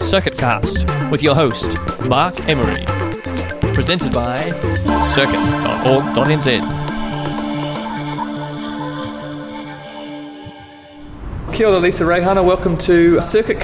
Circuit Cast with your host, Mark Amery. Presented by circuit.org.nz. Kia ora, Lisa Reihana. Welcome to Circuit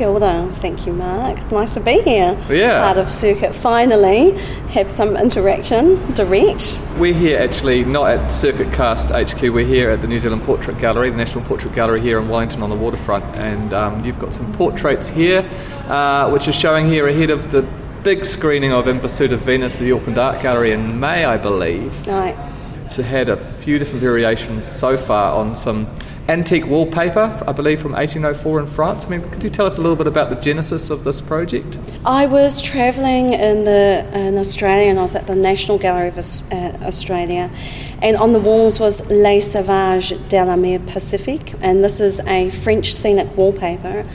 Ora. Thank you, Mark. It's nice to be here. Yeah. Part of Circuit. Finally, have some interaction, direct. We're here actually not at Circuit Cast HQ. We're here at the New Zealand Portrait Gallery, the National Portrait Gallery here in Wellington on the waterfront. And um, you've got some portraits here, uh, which are showing here ahead of the big screening of In Pursuit of Venus at the Auckland Art Gallery in May, I believe. Right. It's had a few different variations so far on some antique wallpaper, I believe from 1804 in France. I mean, could you tell us a little bit about the genesis of this project? I was travelling in the in Australia, and I was at the National Gallery of uh, Australia, and on the walls was Les Sauvages de la Mer Pacifique, and this is a French scenic wallpaper,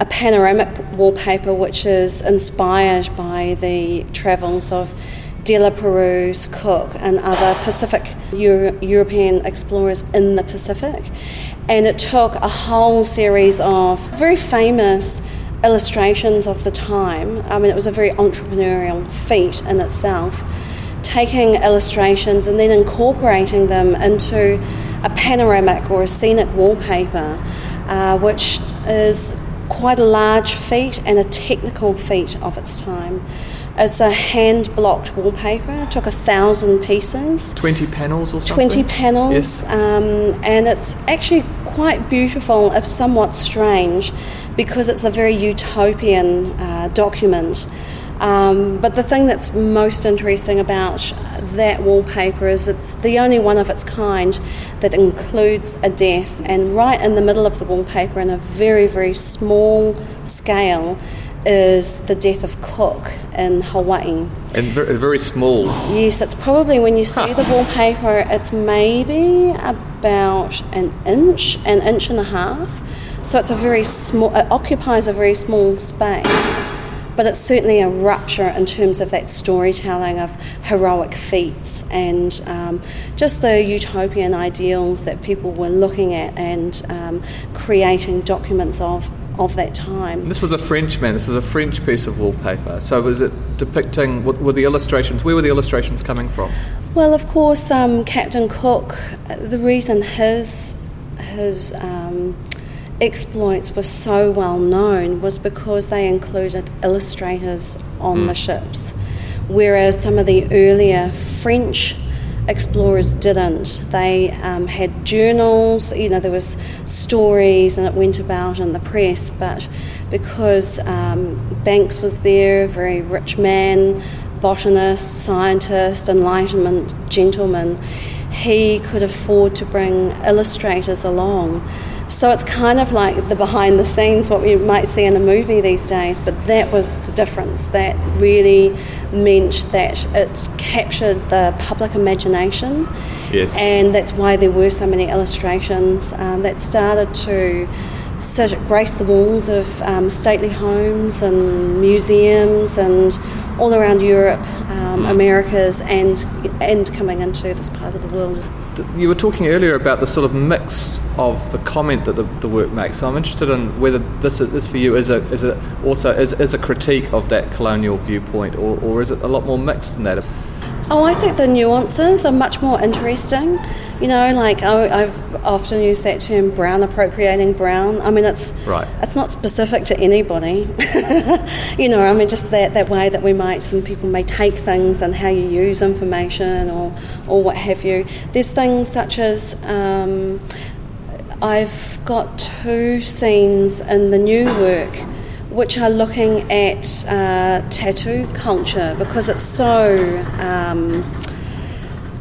a panoramic wallpaper which is inspired by the travels of. De La Perouse, Cook, and other Pacific Euro- European explorers in the Pacific. And it took a whole series of very famous illustrations of the time. I mean, it was a very entrepreneurial feat in itself, taking illustrations and then incorporating them into a panoramic or a scenic wallpaper, uh, which is quite a large feat and a technical feat of its time. It's a hand blocked wallpaper. It took a thousand pieces. 20 panels or something? 20 panels, Yes. um, and it's actually quite beautiful, if somewhat strange, because it's a very utopian uh, document. Um, but the thing that's most interesting about that wallpaper is it's the only one of its kind that includes a death, and right in the middle of the wallpaper, in a very, very small scale, is the death of Cook in Hawaii. And very, very small. Yes, it's probably when you see the wallpaper, it's maybe about an inch, an inch and a half. So it's a very small, it occupies a very small space, but it's certainly a rupture in terms of that storytelling of heroic feats and um, just the utopian ideals that people were looking at and um, creating documents of of that time. This was a French man. This was a French piece of wallpaper. So was it depicting? What were the illustrations? Where were the illustrations coming from? Well, of course, um, Captain Cook. The reason his his um, exploits were so well known was because they included illustrators on the ships, whereas some of the earlier French explorers didn't. They um, had journals, you know, there was stories and it went about in the press, but because um, Banks was there, a very rich man, botanist, scientist, enlightenment gentleman, he could afford to bring illustrators along. So it's kind of like the behind the scenes, what we might see in a movie these days, but that was the difference. That really meant that it captured the public imagination. Yes. And that's why there were so many illustrations um, that started to sit, grace the walls of um, stately homes and museums and all around Europe, um, Americas, and, and coming into this part of the world. You were talking earlier about the sort of mix of the comment that the, the work makes. So I'm interested in whether this is, this for you is a is a also is, is a critique of that colonial viewpoint, or, or is it a lot more mixed than that? Oh, I think the nuances are much more interesting. You know, like I, I've often used that term "brown appropriating brown." I mean, it's Right. It's not specific to anybody. you know, I mean, just that, that way that we might some people may take things and how you use information or or what have you. There's things such as. Um, I've got two scenes in the new work which are looking at uh, tattoo culture because it's so um,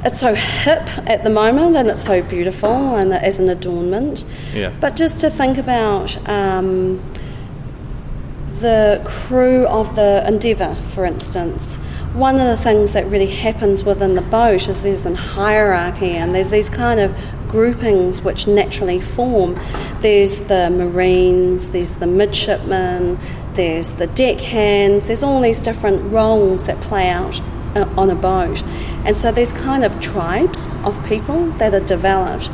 it's so hip at the moment and it's so beautiful and as an adornment. Yeah. But just to think about um, the crew of the Endeavour, for instance, one of the things that really happens within the boat is there's a hierarchy and there's these kind of groupings which naturally form. There's the Marines, there's the midshipmen, there's the deckhands, there's all these different roles that play out uh, on a boat. And so there's kind of tribes of people that are developed.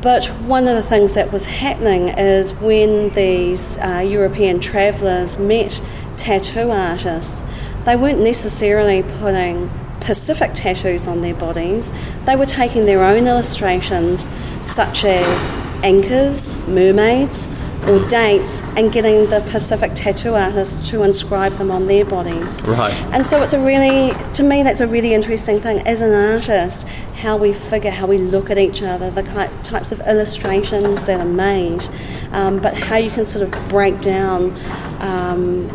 But one of the things that was happening is when these uh, European travellers met tattoo artists, they weren't necessarily putting Pacific tattoos on their bodies, they were taking their own illustrations, such as anchors, mermaids, or dates and getting the Pacific tattoo artists to inscribe them on their bodies. Right. And so it's a really, to me, that's a really interesting thing as an artist, how we figure, how we look at each other, the types of illustrations that are made, um, but how you can sort of break down. Um,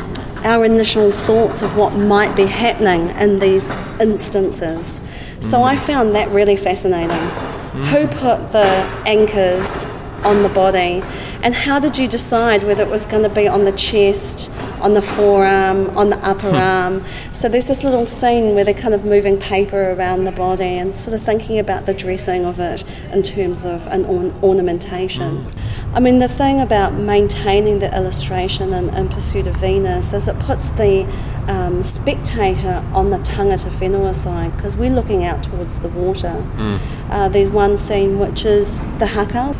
our initial thoughts of what might be happening in these instances. So mm. I found that really fascinating. Mm. Who put the anchors on the body? And how did you decide whether it was going to be on the chest, on the forearm, on the upper hmm. arm? So there's this little scene where they're kind of moving paper around the body and sort of thinking about the dressing of it in terms of an ornamentation. I mean, the thing about maintaining the illustration in, in Pursuit of Venus is it puts the um, spectator on the tangata whenua side because we're looking out towards the water. Mm. Uh, there's one scene which is the haka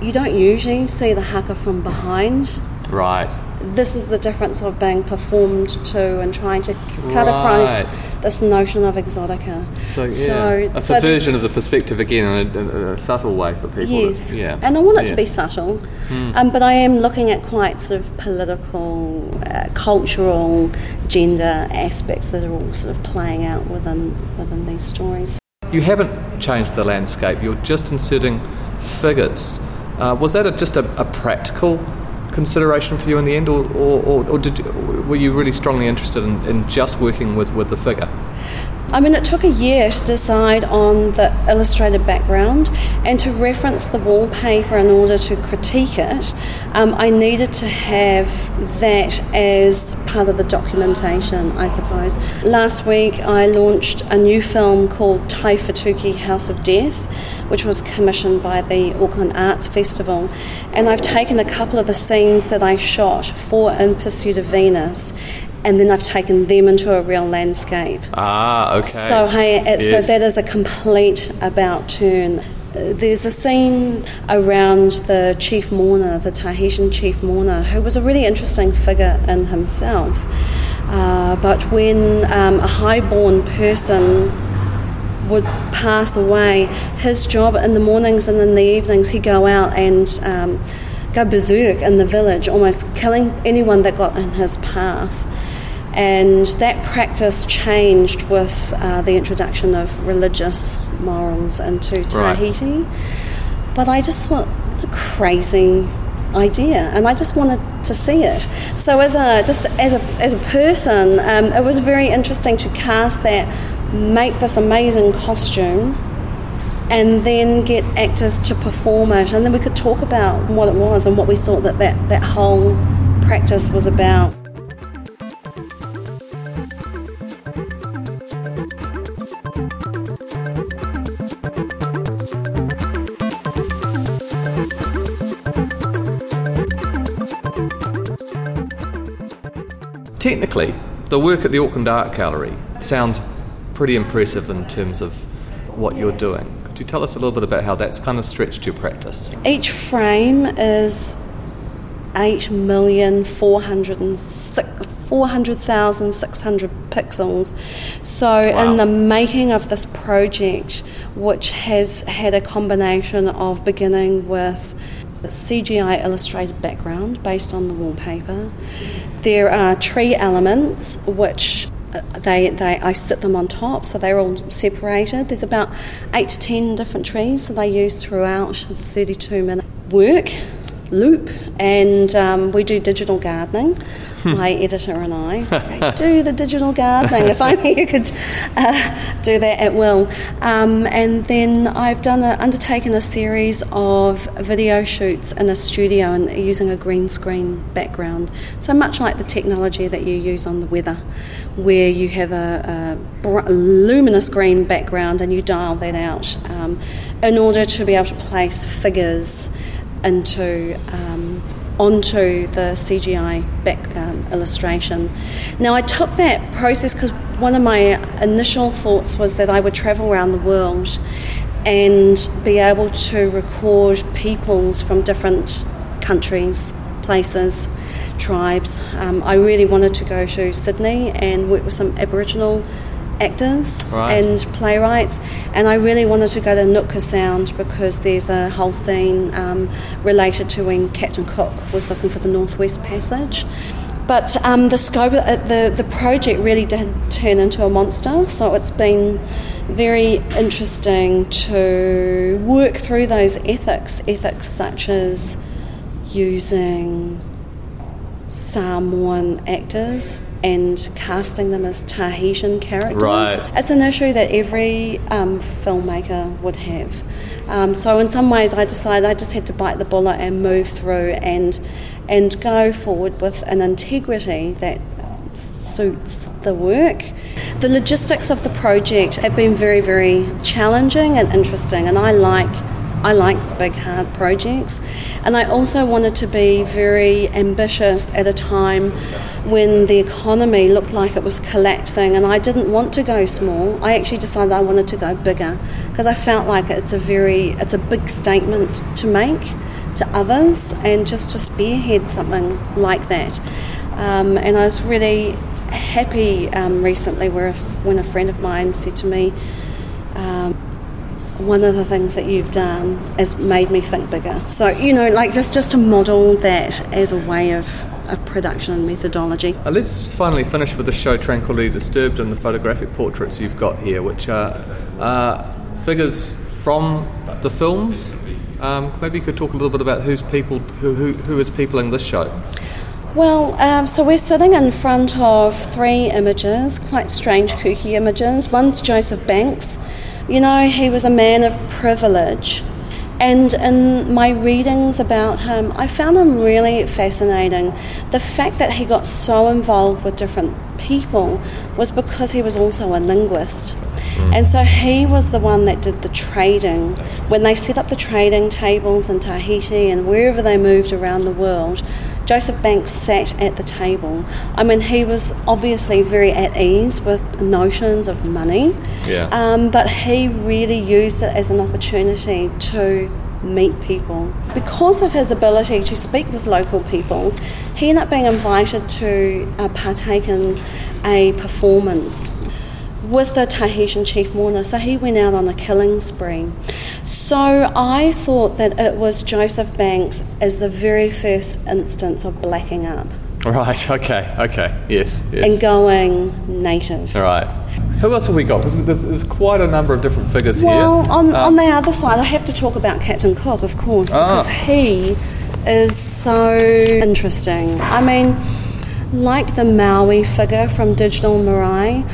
you don't usually see the haka from behind. Right. This is the difference of being performed to and trying to cut right. across this notion of exotica. So, yeah. So, a so version of the perspective again in a, in a, subtle way for people. Yes. To, yeah. And I want it yeah. to be subtle, mm. um, but I am looking at quite sort of political, uh, cultural, gender aspects that are all sort of playing out within within these stories. You haven't changed the landscape. You're just inserting figures. Uh, was that a, just a, a, practical consideration for you in the end, or, or, or, or were you really strongly interested in, in just working with, with the figure? I mean, it took a year to decide on the illustrated background and to reference the wallpaper in order to critique it. Um, I needed to have that as part of the documentation, I suppose. Last week, I launched a new film called Tai Whetuki House of Death, which was commissioned by the Auckland Arts Festival. And I've taken a couple of the scenes that I shot for In Pursuit of Venus and then I've taken them into a real landscape. Ah, okay. So hey, it, yes. so that is a complete about turn. There's a scene around the chief mourner, the Tahitian chief mourner, who was a really interesting figure in himself. Uh, but when um, a highborn person would pass away, his job in the mornings and in the evenings, he'd go out and um, go berserk in the village, almost killing anyone that got in his path. And that practice changed with uh, the introduction of religious morals into Tahiti. Right. But I just thought, what a crazy idea, and I just wanted to see it. So, as a just as a as a person, um, it was very interesting to cast that, make this amazing costume, and then get actors to perform it, and then we could talk about what it was and what we thought that that, that whole practice was about. Technically, the work at the Auckland Art Gallery sounds pretty impressive in terms of what you're doing. Could you tell us a little bit about how that's kind of stretched your practice? Each frame is 8,400,600 pixels. So, wow. in the making of this project, which has had a combination of beginning with CGI illustrated background based on the wallpaper, there are tree elements which uh, they, they I sit them on top, so they're all separated. There's about eight to ten different trees that I use throughout the 32 minute work loop, and um, we do digital gardening. Hmm. My editor and I do the digital gardening. if only you could uh, do that at will. Um, and then I've done a, undertaken a series of video shoots in a studio and using a green screen background. So much like the technology that you use on the weather, where you have a, a br- luminous green background and you dial that out um, in order to be able to place figures into um, onto the CGI back um, illustration. Now I took that process because one of my initial thoughts was that I would travel around the world and be able to record peoples from different countries, places, tribes. Um, I really wanted to go to Sydney and work with some Aboriginal actors Right. and playwrights, and I really wanted to go to Nootka Sound because there's a whole scene um, related to when Captain Cook was looking for the Northwest Passage. But um, the scope, of it, the the project really did turn into a monster. So it's been very interesting to work through those ethics, ethics such as using Samoan actors and casting them as Tahitian characters. Right. It's an issue that every um, filmmaker would have. Um, so in some ways, I decided I just had to bite the bullet and move through and and go forward with an integrity that suits the work. The logistics of the project have been very, very challenging and interesting, and I like I like big, hard projects. And I also wanted to be very ambitious at a time when the economy looked like it was collapsing, and I didn't want to go small. I actually decided I wanted to go bigger because I felt like it's a very it's a big statement to make to others, and just to spearhead something like that. Um, and I was really happy um, recently where if, when a friend of mine said to me, um, one of the things that you've done has made me think bigger. So, you know, like just, just to model that as a way of a production and methodology. Uh, let's just finally finish with the show Tranquility Disturbed and the photographic portraits you've got here, which are uh, figures from the films. Um, maybe you could talk a little bit about who's people, who, who, who is peopling this show. Well, um, so we're sitting in front of three images, quite strange, kooky images. One's Joseph Banks. You know, he was a man of privilege. And in my readings about him, I found him really fascinating. The fact that he got so involved with different people was because he was also a linguist. Mm. And so he was the one that did the trading. When they set up the trading tables in Tahiti and wherever they moved around the world, Joseph Banks sat at the table. I mean, he was obviously very at ease with notions of money, Yeah. um, but he really used it as an opportunity to meet people. Because of his ability to speak with local peoples, he ended up being invited to uh, partake in a performance with the Tahitian chief mourner. So he went out on a killing spree. So I thought that it was Joseph Banks as the very first instance of blacking up Right, okay, okay, yes, yes. and going native. All right. Who else have we got? There's, there's quite a number of different figures Well, here. on, Um, on the other side, I have to talk about Captain Cook, of course, Ah. because he is so interesting. I mean, like the Maui figure from Digital Marae,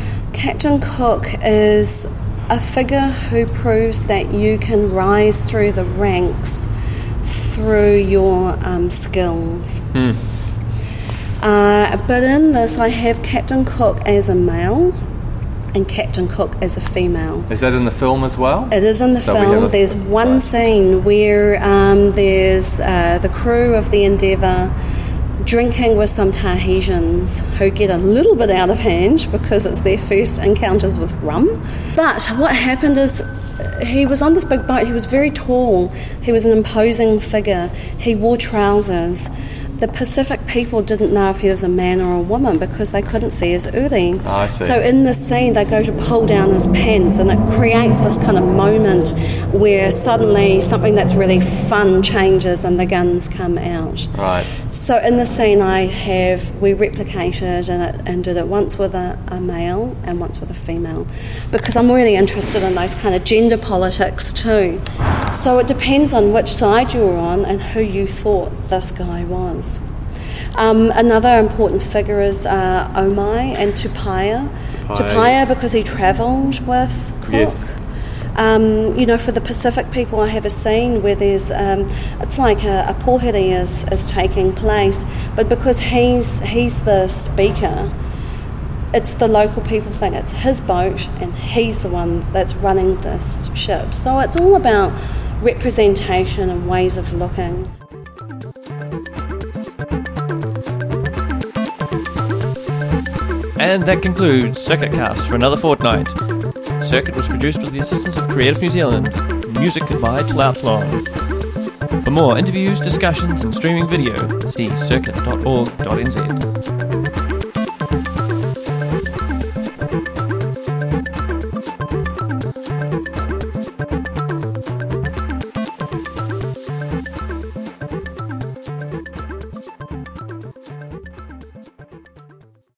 Captain Cook is a figure who proves that you can rise through the ranks through your um, skills. Uh, but in this, I have Captain Cook as a male and Captain Cook as a female. Is that in the film as well? It is in the So film. a- there's one right. scene where um, there's uh, the crew of the Endeavour drinking with some Tahitians who get a little bit out of hand because it's their first encounters with rum. But what happened is he was on this big boat. He was very tall. He was an imposing figure. He wore trousers. The Pacific people didn't know if he was a man or a woman because they couldn't see his uri. Ah, I see. So in the scene, they go to pull down his pants, and it creates this kind of moment where suddenly something that's really fun changes and the guns come out. Right. So in the scene, I have we replicated and, it, and did it once with a, a male and once with a female, because I'm really interested in those kind of gender politics too. So it depends on which side you were on and who you thought this guy was. Um, another important figure is uh, Omai and Tupaia. Tupaia, Tupaia because he travelled with Cook. Yes. Um, you know, for the Pacific people, I have a scene where there's, um, it's like a, a pohiri is, is taking place, but because he's he's the speaker, it's the local people think it's his boat and he's the one that's running this ship. So it's all about representation and ways of looking. And that concludes Circuit Cast for another fortnight. Circuit was produced with the assistance of Creative New Zealand, music by Cloudfly. For more interviews, discussions, and streaming video, see circuit.org.nz.